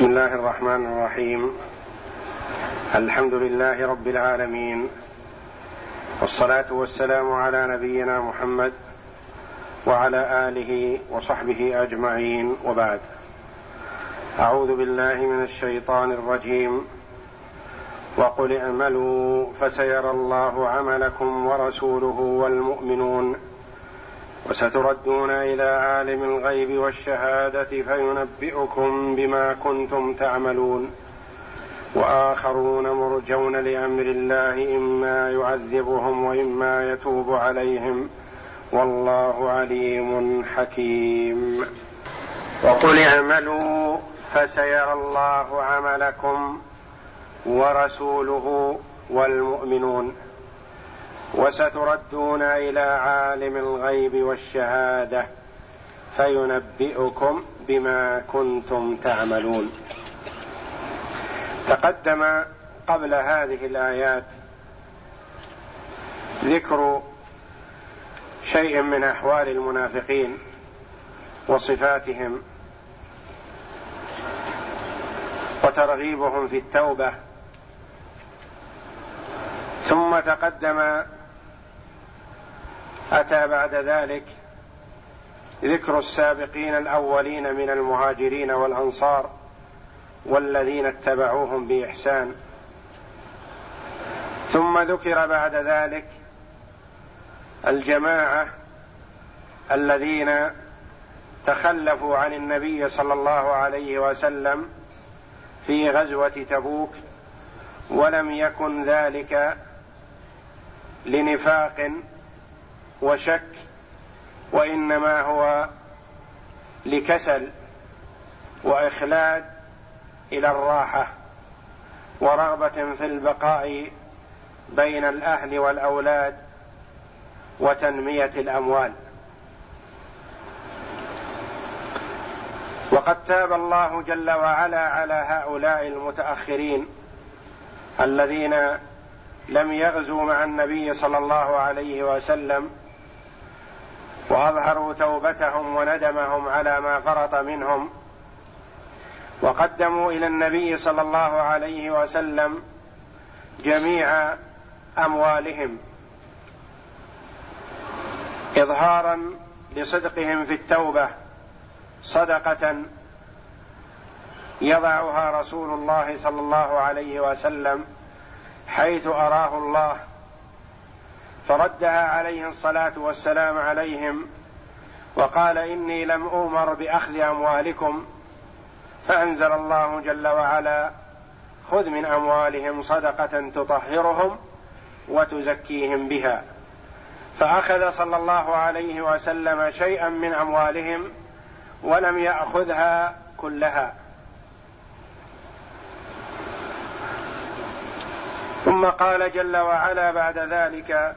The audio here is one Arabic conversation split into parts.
بسم الله الرحمن الرحيم. الحمد لله رب العالمين. والصلاة والسلام على نبينا محمد وعلى آله وصحبه أجمعين. وبعد. أعوذ بالله من الشيطان الرجيم. وقل اعملوا فسيرى الله عملكم ورسوله والمؤمنون. وستردون إلى عالم الغيب والشهادة فينبئكم بما كنتم تعملون. وآخرون مرجون لأمر الله إما يعذبهم وإما يتوب عليهم. والله عليم حكيم. وقل اعملوا فسيرى الله عملكم ورسوله والمؤمنون. وستردون إلى عالم الغيب والشهادة فينبئكم بما كنتم تعملون. تقدم قبل هذه الآيات ذكر شيء من أحوال المنافقين وصفاتهم وترغيبهم في التوبة. ثم تقدم أتى بعد ذلك ذكر السابقين الأولين من المهاجرين والأنصار والذين اتبعوهم بإحسان. ثم ذكر بعد ذلك الجماعة الذين تخلفوا عن النبي صلى الله عليه وسلم في غزوة تبوك ولم يكن ذلك لنفاق وشك وإنما هو لكسل وإخلاد إلى الراحة ورغبة في البقاء بين الأهل والأولاد وتنمية الأموال. وقد تاب الله جل وعلا على هؤلاء المتأخرين الذين لم يغزوا مع النبي صلى الله عليه وسلم وأظهروا توبتهم وندمهم على ما فرط منهم وقدموا إلى النبي صلى الله عليه وسلم جميع أموالهم اظهارا لصدقهم في التوبة صدقة يضعها رسول الله صلى الله عليه وسلم حيث أراه الله. فردها عليه الصلاة والسلام عليهم وقال إني لم اومر بأخذ أموالكم فأنزل الله جل وعلا خذ من أموالهم صدقة تطهرهم وتزكيهم بها. فأخذ صلى الله عليه وسلم شيئا من أموالهم ولم يأخذها كلها. ثم قال جل وعلا بعد ذلك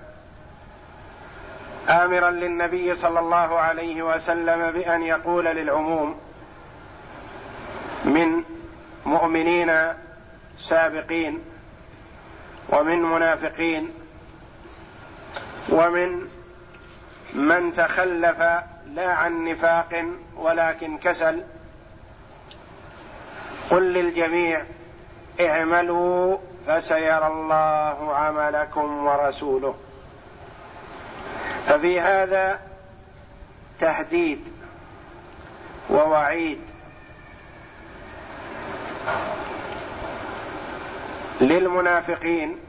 آمرا للنبي صلى الله عليه وسلم بأن يقول للعموم من مؤمنين سابقين ومن منافقين ومن من تخلف لا عن نفاق ولكن كسل قل للجميع اعملوا فسيرى الله عملكم ورسوله ففي هذا تهديد ووعيد للمنافقين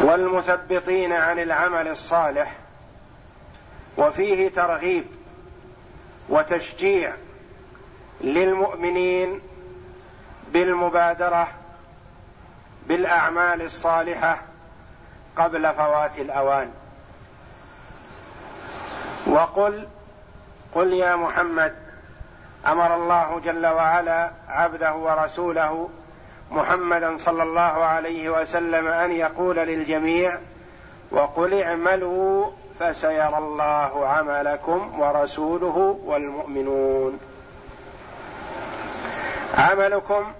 والمثبطين عن العمل الصالح وفيه ترغيب وتشجيع للمؤمنين بالمبادرة بالأعمال الصالحة قبل فوات الأوان. وقل قل يا محمد أمر الله جل وعلا عبده ورسوله محمدا صلى الله عليه وسلم أن يقول للجميع وقل اعملوا فسيرى الله عملكم ورسوله والمؤمنون. عملكم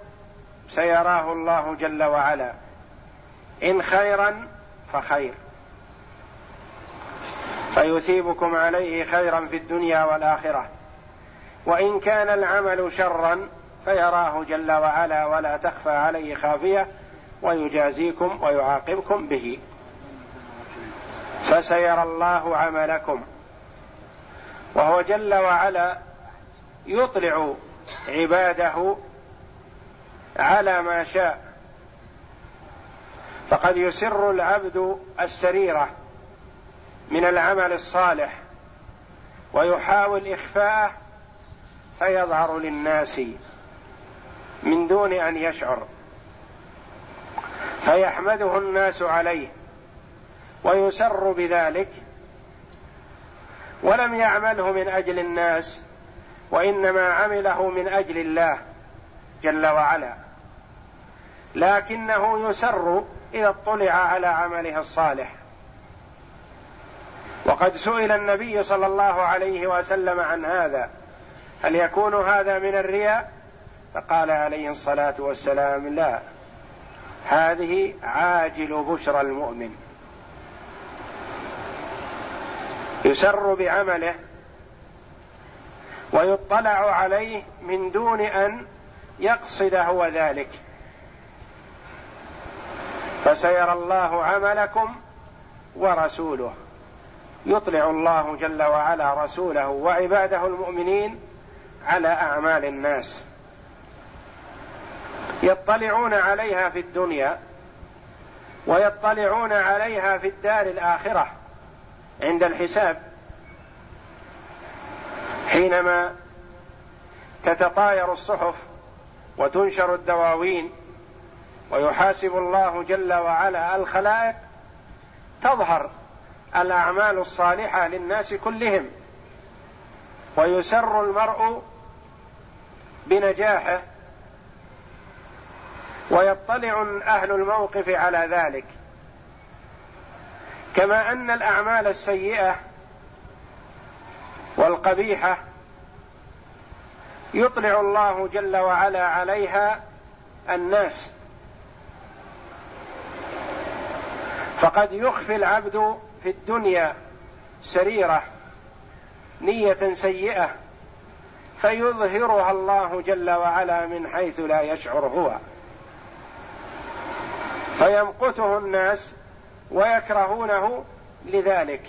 سيراه الله جل وعلا. إن خيرا فخير. فيثيبكم عليه خيرا في الدنيا والآخرة. وإن كان العمل شرا فيراه جل وعلا ولا تخفى عليه خافية ويجازيكم ويعاقبكم به. فسيرى الله عملكم. وهو جل وعلا يطلع عباده على ما شاء. فقد يسر العبد السريرة من العمل الصالح ويحاول إخفاءه فيظهر للناس من دون أن يشعر. فيحمده الناس عليه ويسر بذلك ولم يعمله من أجل الناس وإنما عمله من أجل الله جل وعلا. لكنه يسر إذا اطلع على عمله الصالح. وقد سئل النبي صلى الله عليه وسلم عن هذا هل يكون هذا من الرياء؟ فقال عليه الصلاة والسلام لا. هذه عاجل بشرى المؤمن. يسر بعمله ويطلع عليه من دون أن يقصد هو ذلك. فسيرى الله عملكم ورسوله. يطلع الله جل وعلا رسوله وعباده المؤمنين على أعمال الناس. يطلعون عليها في الدنيا ويطلعون عليها في الدار الآخرة عند الحساب. حينما تتطاير الصحف وتنشر الدواوين ويحاسب الله جل وعلا الخلائق تظهر الأعمال الصالحة للناس كلهم. ويسر المرء بنجاحه. ويطلع أهل الموقف على ذلك. كما أن الأعمال السيئة والقبيحة يطلع الله جل وعلا عليها الناس. فقد يخفي العبد في الدنيا سريرة نية سيئة فيظهرها الله جل وعلا من حيث لا يشعر هو. فيمقته الناس ويكرهونه لذلك.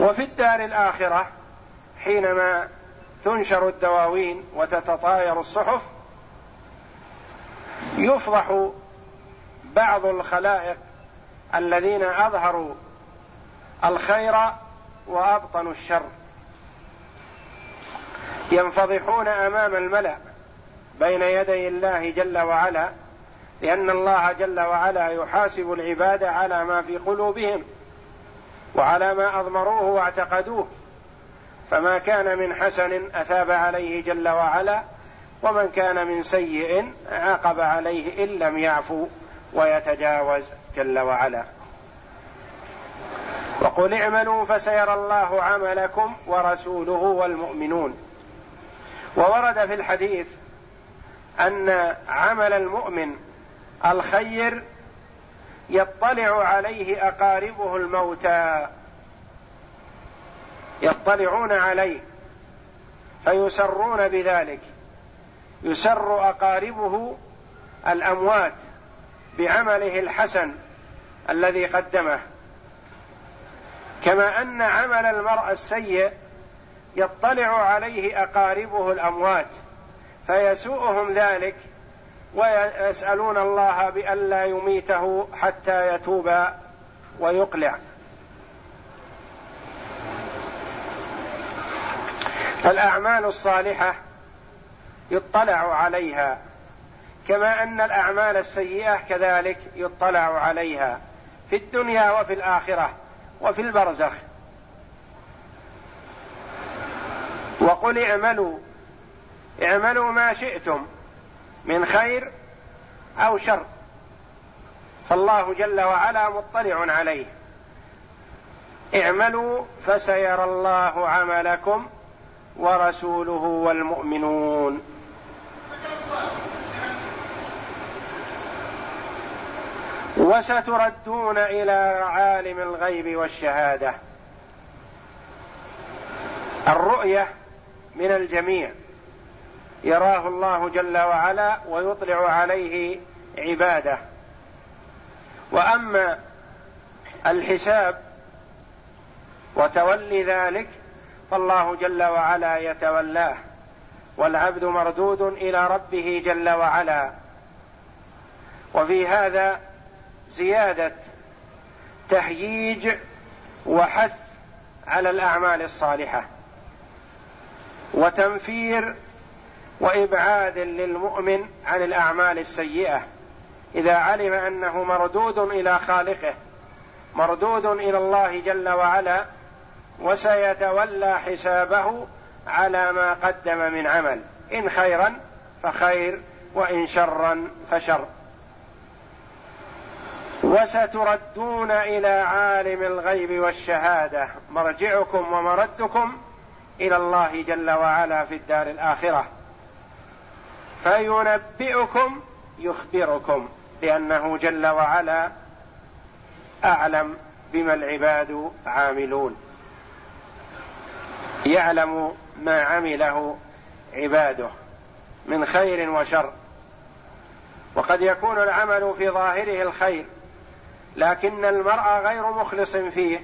وفي الدار الآخرة حينما تنشر الدواوين وتتطاير الصحف يفضح بعض الخلائق الذين أظهروا الخير وابطنوا الشر. ينفضحون أمام الملأ بين يدي الله جل وعلا لأن الله جل وعلا يحاسب العباد على ما في قلوبهم وعلى ما أضمروه واعتقدوه. فما كان من حسن أثاب عليه جل وعلا ومن كان من سيء عاقب عليه إن لم يعفو. ويتجاوز جل وعلا. وقل اعملوا فسيرى الله عملكم ورسوله والمؤمنون. وورد في الحديث أن عمل المؤمن الخير يطلع عليه أقاربه الموتى. يطلعون عليه فيسرون بذلك. يسر أقاربه الأموات. بعمله الحسن الذي قدمه. كما أن عمل المرء السيء يطلع عليه أقاربه الأموات فيسوءهم ذلك ويسألون الله بألا يميته حتى يتوب ويقلع. فالاعمال الصالحة يطلع عليها. كما أن الأعمال السيئة كذلك يطلع عليها في الدنيا وفي الآخرة وفي البرزخ. وقل اعملوا اعملوا ما شئتم من خير أو شر. فالله جل وعلا مطلع عليه. اعملوا فسيرى الله عملكم ورسوله والمؤمنون. وستردون إلى عالم الغيب والشهادة. الرؤية من الجميع. يراه الله جل وعلا ويطلع عليه عباده. وأما الحساب وتولي ذلك فالله جل وعلا يتولاه. والعبد مردود إلى ربه جل وعلا. وفي هذا زيادة تهييج وحث على الأعمال الصالحة وتنفير وإبعاد للمؤمن عن الأعمال السيئة. إذا علم أنه مردود إلى خالقه مردود إلى الله جل وعلا وسيتولى حسابه على ما قدم من عمل. إن خيرا فخير وإن شرا فشر. وستردون إلى عالم الغيب والشهادة. مرجعكم ومردكم إلى الله جل وعلا في الدار الآخرة. فينبئكم يخبركم لأنه جل وعلا أعلم بما العباد عاملون. يعلم ما عمله عباده من خير وشر. وقد يكون العمل في ظاهره الخير لكن المرء غير مخلص فيه.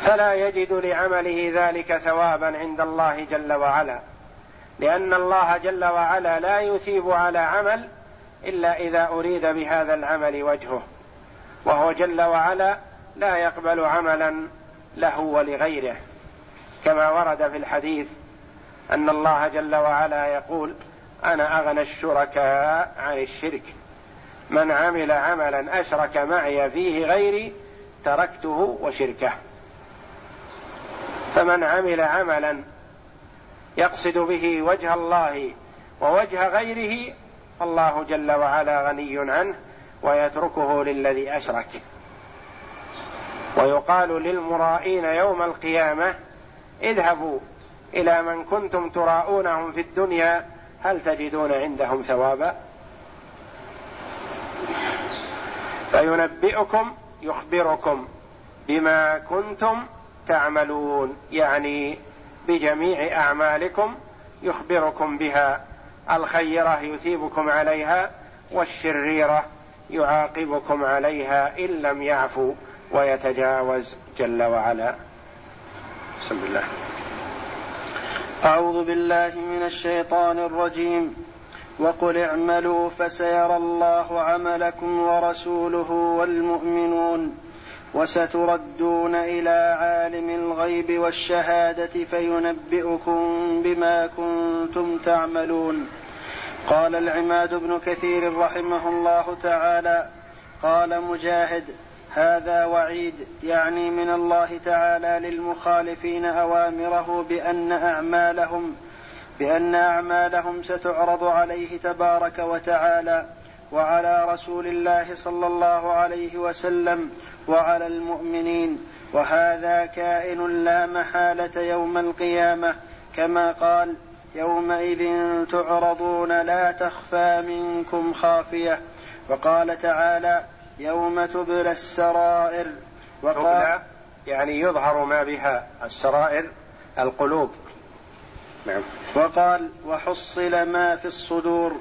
فلا يجد لعمله ذلك ثوابا عند الله جل وعلا. لأن الله جل وعلا لا يثيب على عمل إلا إذا أريد بهذا العمل وجهه. وهو جل وعلا لا يقبل عملا له ولغيره. كما ورد في الحديث أن الله جل وعلا يقول أنا أغنى الشركاء عن الشرك. من عمل عملا أشرك معي فيه غيري تركته وشركه. فمن عمل عملا يقصد به وجه الله ووجه غيره الله جل وعلا غني عنه ويتركه للذي أشرك. ويقال للمرائين يوم القيامة اذهبوا إلى من كنتم تراءونهم في الدنيا هل تجدون عندهم ثوابا؟ فينبئكم يخبركم بما كنتم تعملون. يعني بجميع أعمالكم يخبركم بها. الخيرة يثيبكم عليها والشريرة يعاقبكم عليها إن لم يعفوا ويتجاوز جل وعلا. بسم الله. أعوذ بالله من الشيطان الرجيم. وقل اعملوا فسيرى الله عملكم ورسوله والمؤمنون وستردون إلى عالم الغيب والشهادة فينبئكم بما كنتم تعملون. قال العماد بن كثير رحمه الله تعالى قال مجاهد هذا وعيد يعني من الله تعالى للمخالفين أوامره بأن أعمالهم بأن أعمالهم ستعرض عليه تبارك وتعالى وعلى رسول الله صلى الله عليه وسلم وعلى المؤمنين. وهذا كائن لا محالة يوم القيامة كما قال يومئذ تعرضون لا تخفى منكم خافية. وقال تعالى يوم تبلى السرائر. وقال يعني يظهر ما بها السرائر القلوب. نعم. وقال وحصل ما في الصدور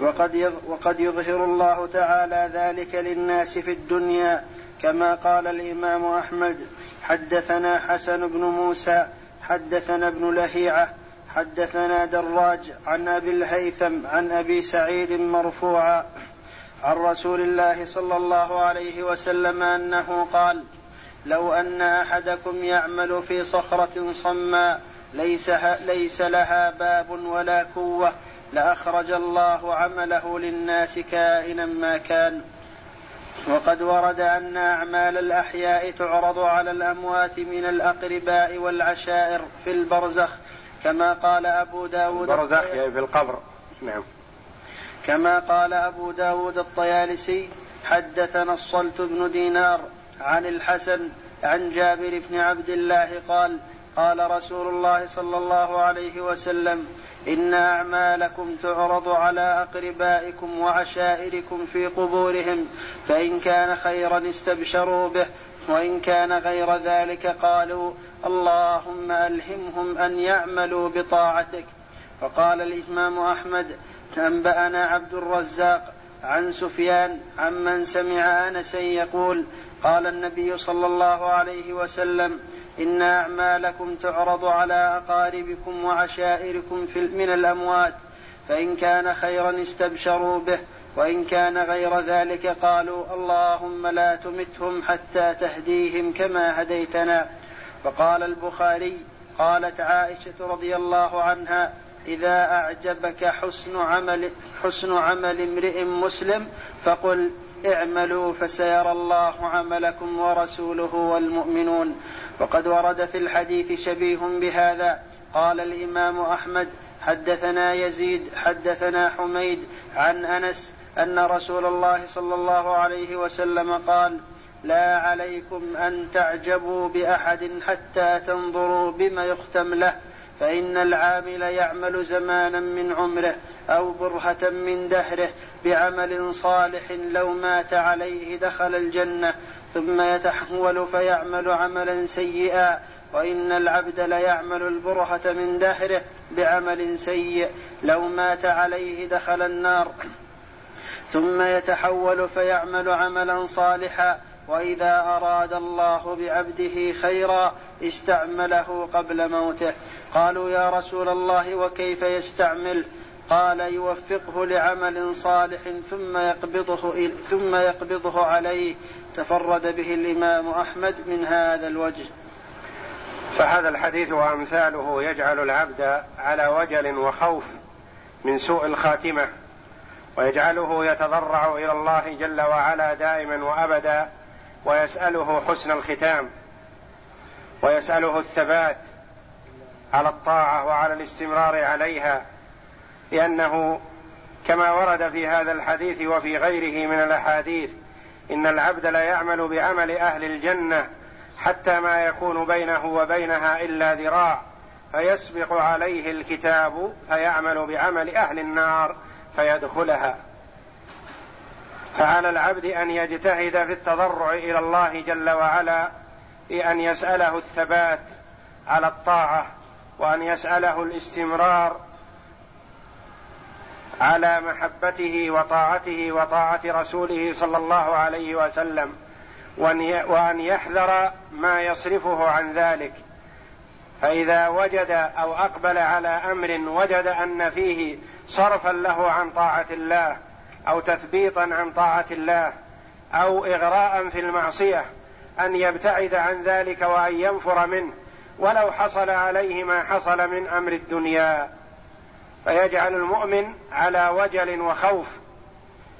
وقد وقد يظهر الله تعالى ذلك للناس في الدنيا كما قال الإمام أحمد حدثنا حسن بن موسى حدثنا ابن لهيعة حدثنا دراج عن أبي الهيثم عن أبي سعيد مرفوعا عن رسول الله صلى الله عليه وسلم أنه قال لو أن أحدكم يعمل في صخرة صماء ليس ليس لها باب ولا كوه لأخرج الله عمله للناس كائنا ما كان. وقد ورد أن أعمال الأحياء تعرض على الأموات من الأقرباء والعشائر في البرزخ كما قال أبو داود البرزخ يعني في القبر. نعم. كما قال أبو داود الطيالسي حدثنا الصلت بن دينار عن الحسن عن جابر بن عبد الله قال قال رسول الله صلى الله عليه وسلم إن أعمالكم تعرض على أقربائكم وعشائركم في قبورهم فإن كان خيرا استبشروا به وإن كان غير ذلك قالوا اللهم ألهمهم أن يعملوا بطاعتك. وقال الإمام أحمد أنبأنا عبد الرزاق عن سفيان عمن سمع أنسا يقول قال النبي صلى الله عليه وسلم إن أعمالكم تعرض على أقاربكم وعشائركم في من الأموات. فإن كان خيرا استبشروا به وإن كان غير ذلك قالوا اللهم لا تمتهم حتى تهديهم كما هديتنا. وقال البخاري قالت عائشة رضي الله عنها إذا أعجبك حسن عمل حسن عمل امرئ مسلم فقل اعملوا فسيرى الله عملكم ورسوله والمؤمنون. وقد ورد في الحديث شبيه بهذا. قال الإمام أحمد حدثنا يزيد حدثنا حميد عن أنس أن رسول الله صلى الله عليه وسلم قال لا عليكم أن تعجبوا بأحد حتى تنظروا بما يختم له. فإن العامل يعمل زمانا من عمره أو برهة من دهره بعمل صالح لو مات عليه دخل الجنة ثم يتحول فيعمل عملا سيئا وإن العبد ليعمل البرهة من دهره بعمل سيء لو مات عليه دخل النار. ثم يتحول فيعمل عملا صالحا وإذا أراد الله بعبده خيرا استعمله قبل موته. قالوا يا رسول الله وكيف يستعمله قال يوفقه لعمل صالح ثم يقبضه ثم يقبضه عليه. تفرد به الإمام أحمد من هذا الوجه. فهذا الحديث وأمثاله يجعل العبد على وجل وخوف من سوء الخاتمة ويجعله يتضرع إلى الله جل وعلا دائما وابدا ويسأله حسن الختام ويسأله الثبات على الطاعة وعلى الاستمرار عليها لأنه كما ورد في هذا الحديث وفي غيره من الأحاديث إن العبد لا يعمل بعمل أهل الجنة حتى ما يكون بينه وبينها إلا ذراع فيسبق عليه الكتاب فيعمل بعمل أهل النار فيدخلها. فعلى العبد أن يجتهد في التضرع إلى الله جل وعلا بان يسأله الثبات على الطاعة وأن يسأله الاستمرار على محبته وطاعته وطاعة رسوله صلى الله عليه وسلم وأن يحذر ما يصرفه عن ذلك. فإذا وجد أو أقبل على أمر وجد أن فيه صرفا له عن طاعة الله أو تثبيطا عن طاعة الله أو اغراء في المعصية أن يبتعد عن ذلك وأن ينفر منه. ولو حصل عليه ما حصل من أمر الدنيا فيجعل المؤمن على وجل وخوف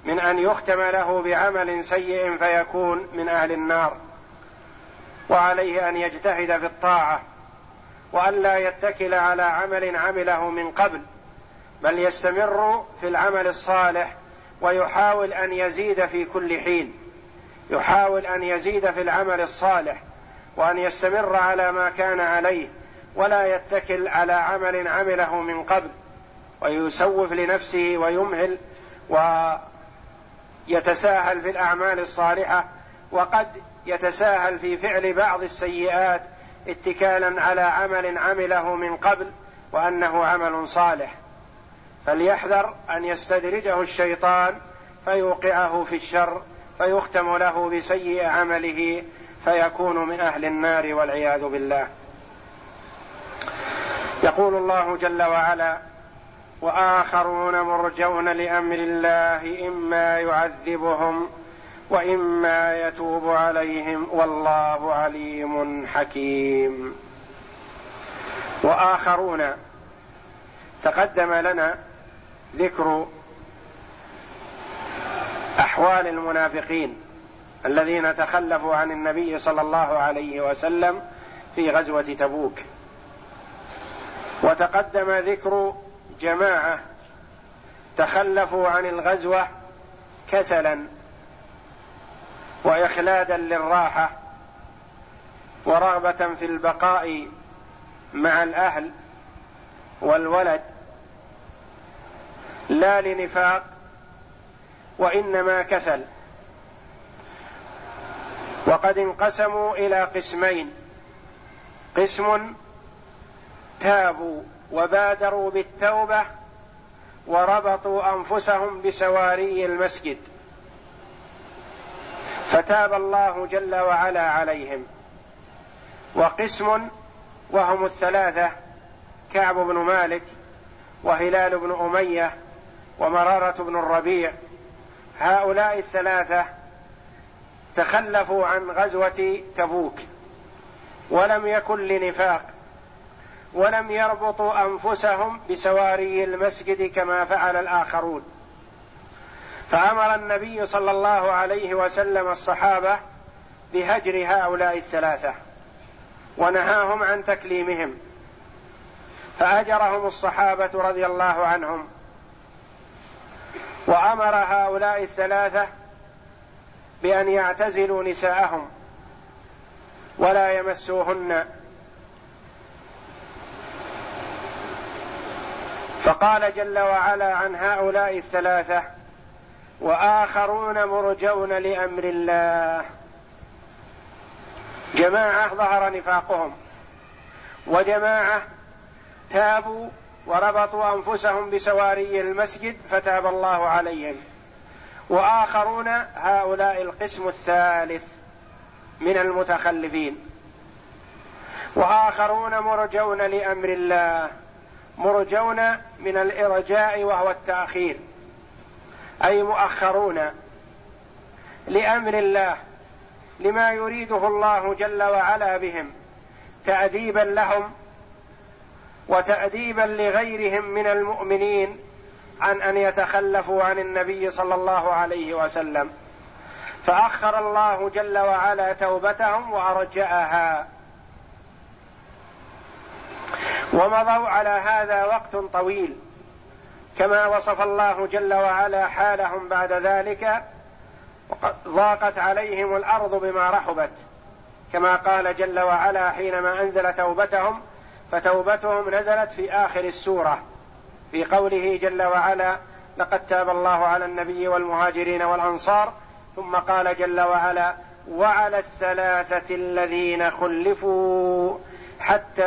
من أن يختم له بعمل سيء فيكون من أهل النار. وعليه أن يجتهد في الطاعة وأن لا يتكل على عمل عمله من قبل بل يستمر في العمل الصالح ويحاول أن يزيد في كل حين يحاول أن يزيد في العمل الصالح وأن يستمر على ما كان عليه ولا يتكل على عمل عمله من قبل ويسوف لنفسه ويمهل ويتساهل في الأعمال الصالحة وقد يتساهل في فعل بعض السيئات اتكالا على عمل عمله من قبل وأنه عمل صالح. فليحذر أن يستدرجه الشيطان فيوقعه في الشر فيختم له بسيء عمله فيكون من أهل النار والعياذ بالله. يقول الله جل وعلا وآخرون مرجون لأمر الله إما يعذبهم وإما يتوب عليهم والله عليم حكيم. وآخرون تقدم لنا ذكر أحوال المنافقين. الذين تخلفوا عن النبي صلى الله عليه وسلم في غزوة تبوك. وتقدم ذكر جماعة تخلفوا عن الغزوة كسلا واخلادا للراحة ورغبة في البقاء مع الأهل والولد. لا لنفاق وإنما كسل. وقد انقسموا إلى قسمين. قسم تابوا وبادروا بالتوبة وربطوا أنفسهم بسواري المسجد. فتاب الله جل وعلا عليهم. وقسم وهم الثلاثة كعب بن مالك وهلال بن أمية ومرارة بن الربيع. هؤلاء الثلاثة تخلفوا عن غزوة تبوك ولم يكن لنفاق ولم يربطوا أنفسهم بسواري المسجد كما فعل الآخرون. فأمر النبي صلى الله عليه وسلم الصحابة بهجر هؤلاء الثلاثة ونهاهم عن تكليمهم. فهجرهم الصحابة رضي الله عنهم. وأمر هؤلاء الثلاثة بأن يعتزلوا نساءهم ولا يمسوهن. فقال جل وعلا عن هؤلاء الثلاثة وآخرون مرجون لأمر الله. جماعة ظهر نفاقهم وجماعة تابوا وربطوا أنفسهم بسواري المسجد فتاب الله عليهم. وآخرون هؤلاء القسم الثالث من المتخلفين. وآخرون مرجون لأمر الله مرجون من الإرجاء وهو التأخير. أي مؤخرون لأمر الله لما يريده الله جل وعلا بهم تأديبا لهم وتأديبا لغيرهم من المؤمنين عن أن يتخلفوا عن النبي صلى الله عليه وسلم. فأخر الله جل وعلا توبتهم وأرجأها. ومضوا على هذا وقت طويل. كما وصف الله جل وعلا حالهم بعد ذلك وقد ضاقت عليهم الأرض بما رحبت. كما قال جل وعلا حينما أنزل توبتهم فتوبتهم نزلت في آخر السورة. في قوله جل وعلا لقد تاب الله على النبي والمهاجرين والأنصار ثم قال جل وعلا وعلى الثلاثة الذين خلفوا حتى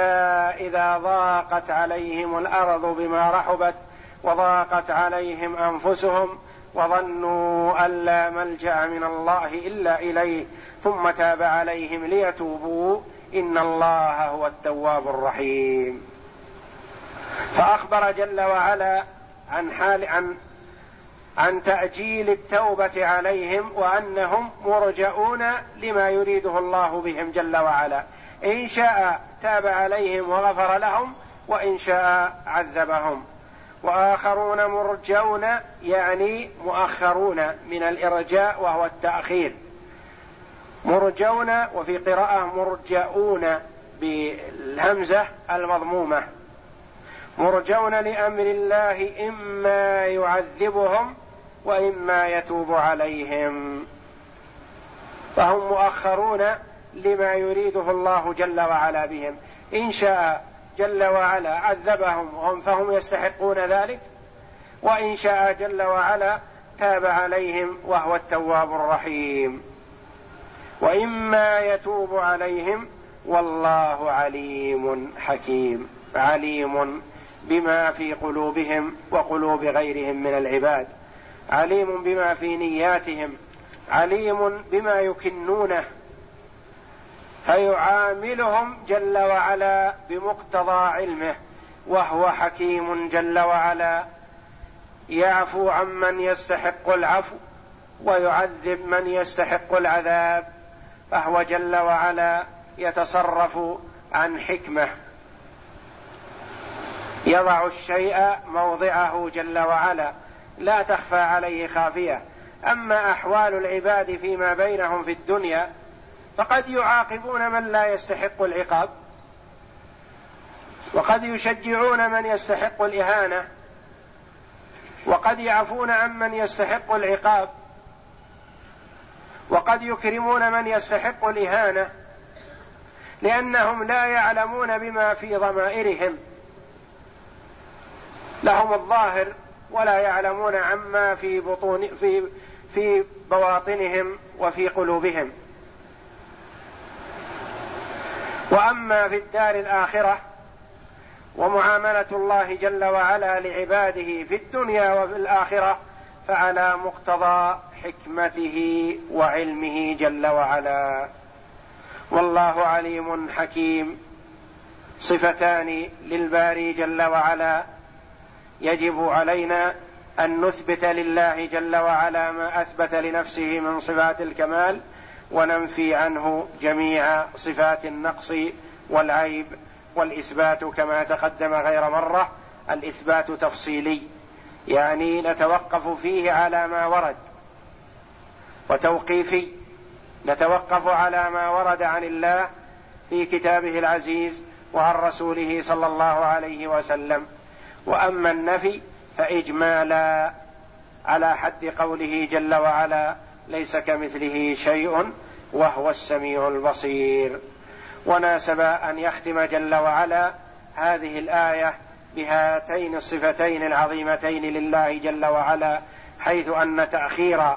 إذا ضاقت عليهم الأرض بما رحبت وضاقت عليهم أنفسهم وظنوا أن لا ملجأ من الله إلا إليه ثم تاب عليهم ليتوبوا إن الله هو التواب الرحيم. فأخبر جل وعلا عن حال عن عن تأجيل التوبة عليهم وأنهم مرجؤون لما يريده الله بهم جل وعلا. إن شاء تاب عليهم وغفر لهم وإن شاء عذبهم. وآخرون مرجون يعني مؤخرون من الإرجاء وهو التأخير. مرجون وفي قراءة مرجؤون بالهمزة المضمومة. مرجون لأمر الله إما يعذبهم وإما يتوب عليهم. فهم مؤخرون لما يريده الله جل وعلا بهم. إن شاء جل وعلا عذبهم فهم يستحقون ذلك. وإن شاء جل وعلا تاب عليهم وهو التواب الرحيم. وإما يتوب عليهم والله عليم حكيم. عليم بما في قلوبهم وقلوب غيرهم من العباد عليم بما في نياتهم عليم بما يكنونه فيعاملهم جل وعلا بمقتضى علمه وهو حكيم جل وعلا. يعفو عمن يستحق العفو ويعذب من يستحق العذاب فهو جل وعلا يتصرف عن حكمه. يضع الشيء موضعه جل وعلا لا تخفى عليه خافية. أما أحوال العباد فيما بينهم في الدنيا فقد يعاقبون من لا يستحق العقاب وقد يشجعون من يستحق الإهانة وقد يعفون عمن يستحق العقاب وقد يكرمون من يستحق الإهانة لأنهم لا يعلمون بما في ضمائرهم. لهم الظاهر ولا يعلمون عما في بطون في في بواطنهم وفي قلوبهم. وأما في الدار الآخرة ومعاملة الله جل وعلا لعباده في الدنيا وفي الآخرة فعلى مقتضى حكمته وعلمه جل وعلا. والله عليم حكيم. صفتان للباري جل وعلا يجب علينا أن نثبت لله جل وعلا ما أثبت لنفسه من صفات الكمال وننفي عنه جميع صفات النقص والعيب والإثبات كما تقدم غير مرة الإثبات تفصيلي يعني نتوقف فيه على ما ورد وتوقيفي نتوقف على ما ورد عن الله في كتابه العزيز وعن رسوله صلى الله عليه وسلم. وأما النفي فإجمالا على حد قوله جل وعلا ليس كمثله شيء وهو السميع البصير. وناسب أن يختم جل وعلا هذه الآية بهاتين الصفتين العظيمتين لله جل وعلا حيث أن تأخير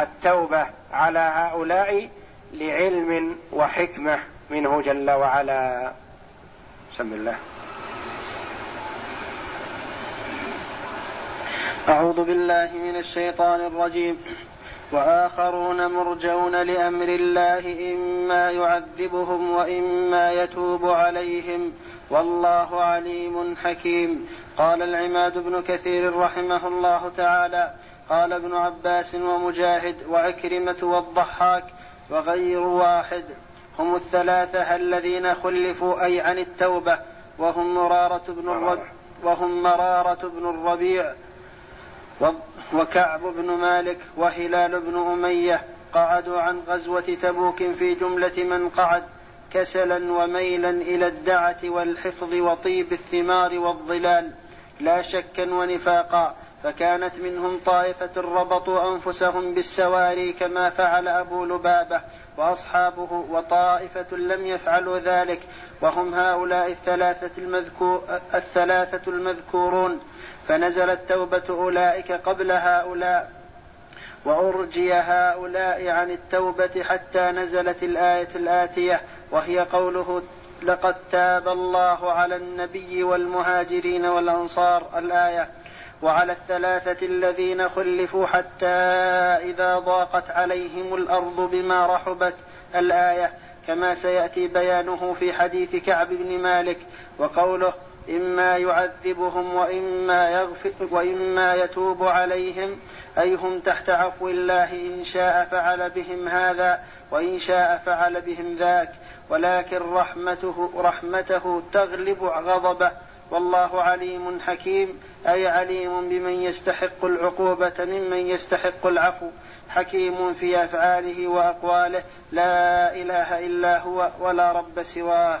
التوبة على هؤلاء لعلم وحكمة منه جل وعلا. بسم الله. أعوذ بالله من الشيطان الرجيم. وآخرون مرجون لأمر الله إما يعذبهم وإما يتوب عليهم. والله عليم حكيم. قال العماد بن كثير رحمه الله تعالى قال ابن عباس ومجاهد وعكرمة والضحاك وغير واحد هم الثلاثة الذين خلفوا أي عن التوبة وهم مرارة بن الربيع وهم مرارة بن الربيع وكعب بن مالك وهلال بن أمية قعدوا عن غزوة تبوك في جملة من قعد كسلا وميلا إلى الدعة والحفظ وطيب الثمار والظلال لا شكا ونفاقا فكانت منهم طائفة ربطوا أنفسهم بالسواري كما فعل أبو لبابة وأصحابه وطائفة لم يفعلوا ذلك وهم هؤلاء الثلاثة, المذكور الثلاثة المذكورون. فنزلت توبة أولئك قبل هؤلاء وأرجي هؤلاء عن التوبة حتى نزلت الآية الآتية وهي قوله لقد تاب الله على النبي والمهاجرين والأنصار الآية وعلى الثلاثة الذين خلفوا حتى إذا ضاقت عليهم الأرض بما رحبت الآية كما سيأتي بيانه في حديث كعب بن مالك وقوله إما يعذبهم وإما يغفر وإما يتوب عليهم أي هم تحت عفو الله إن شاء فعل بهم هذا وإن شاء فعل بهم ذاك. ولكن رحمته رحمته تغلب غضبه. والله عليم حكيم أي عليم بمن يستحق العقوبة ممن يستحق العفو. حكيم في أفعاله وأقواله لا إله إلا هو ولا رب سواه.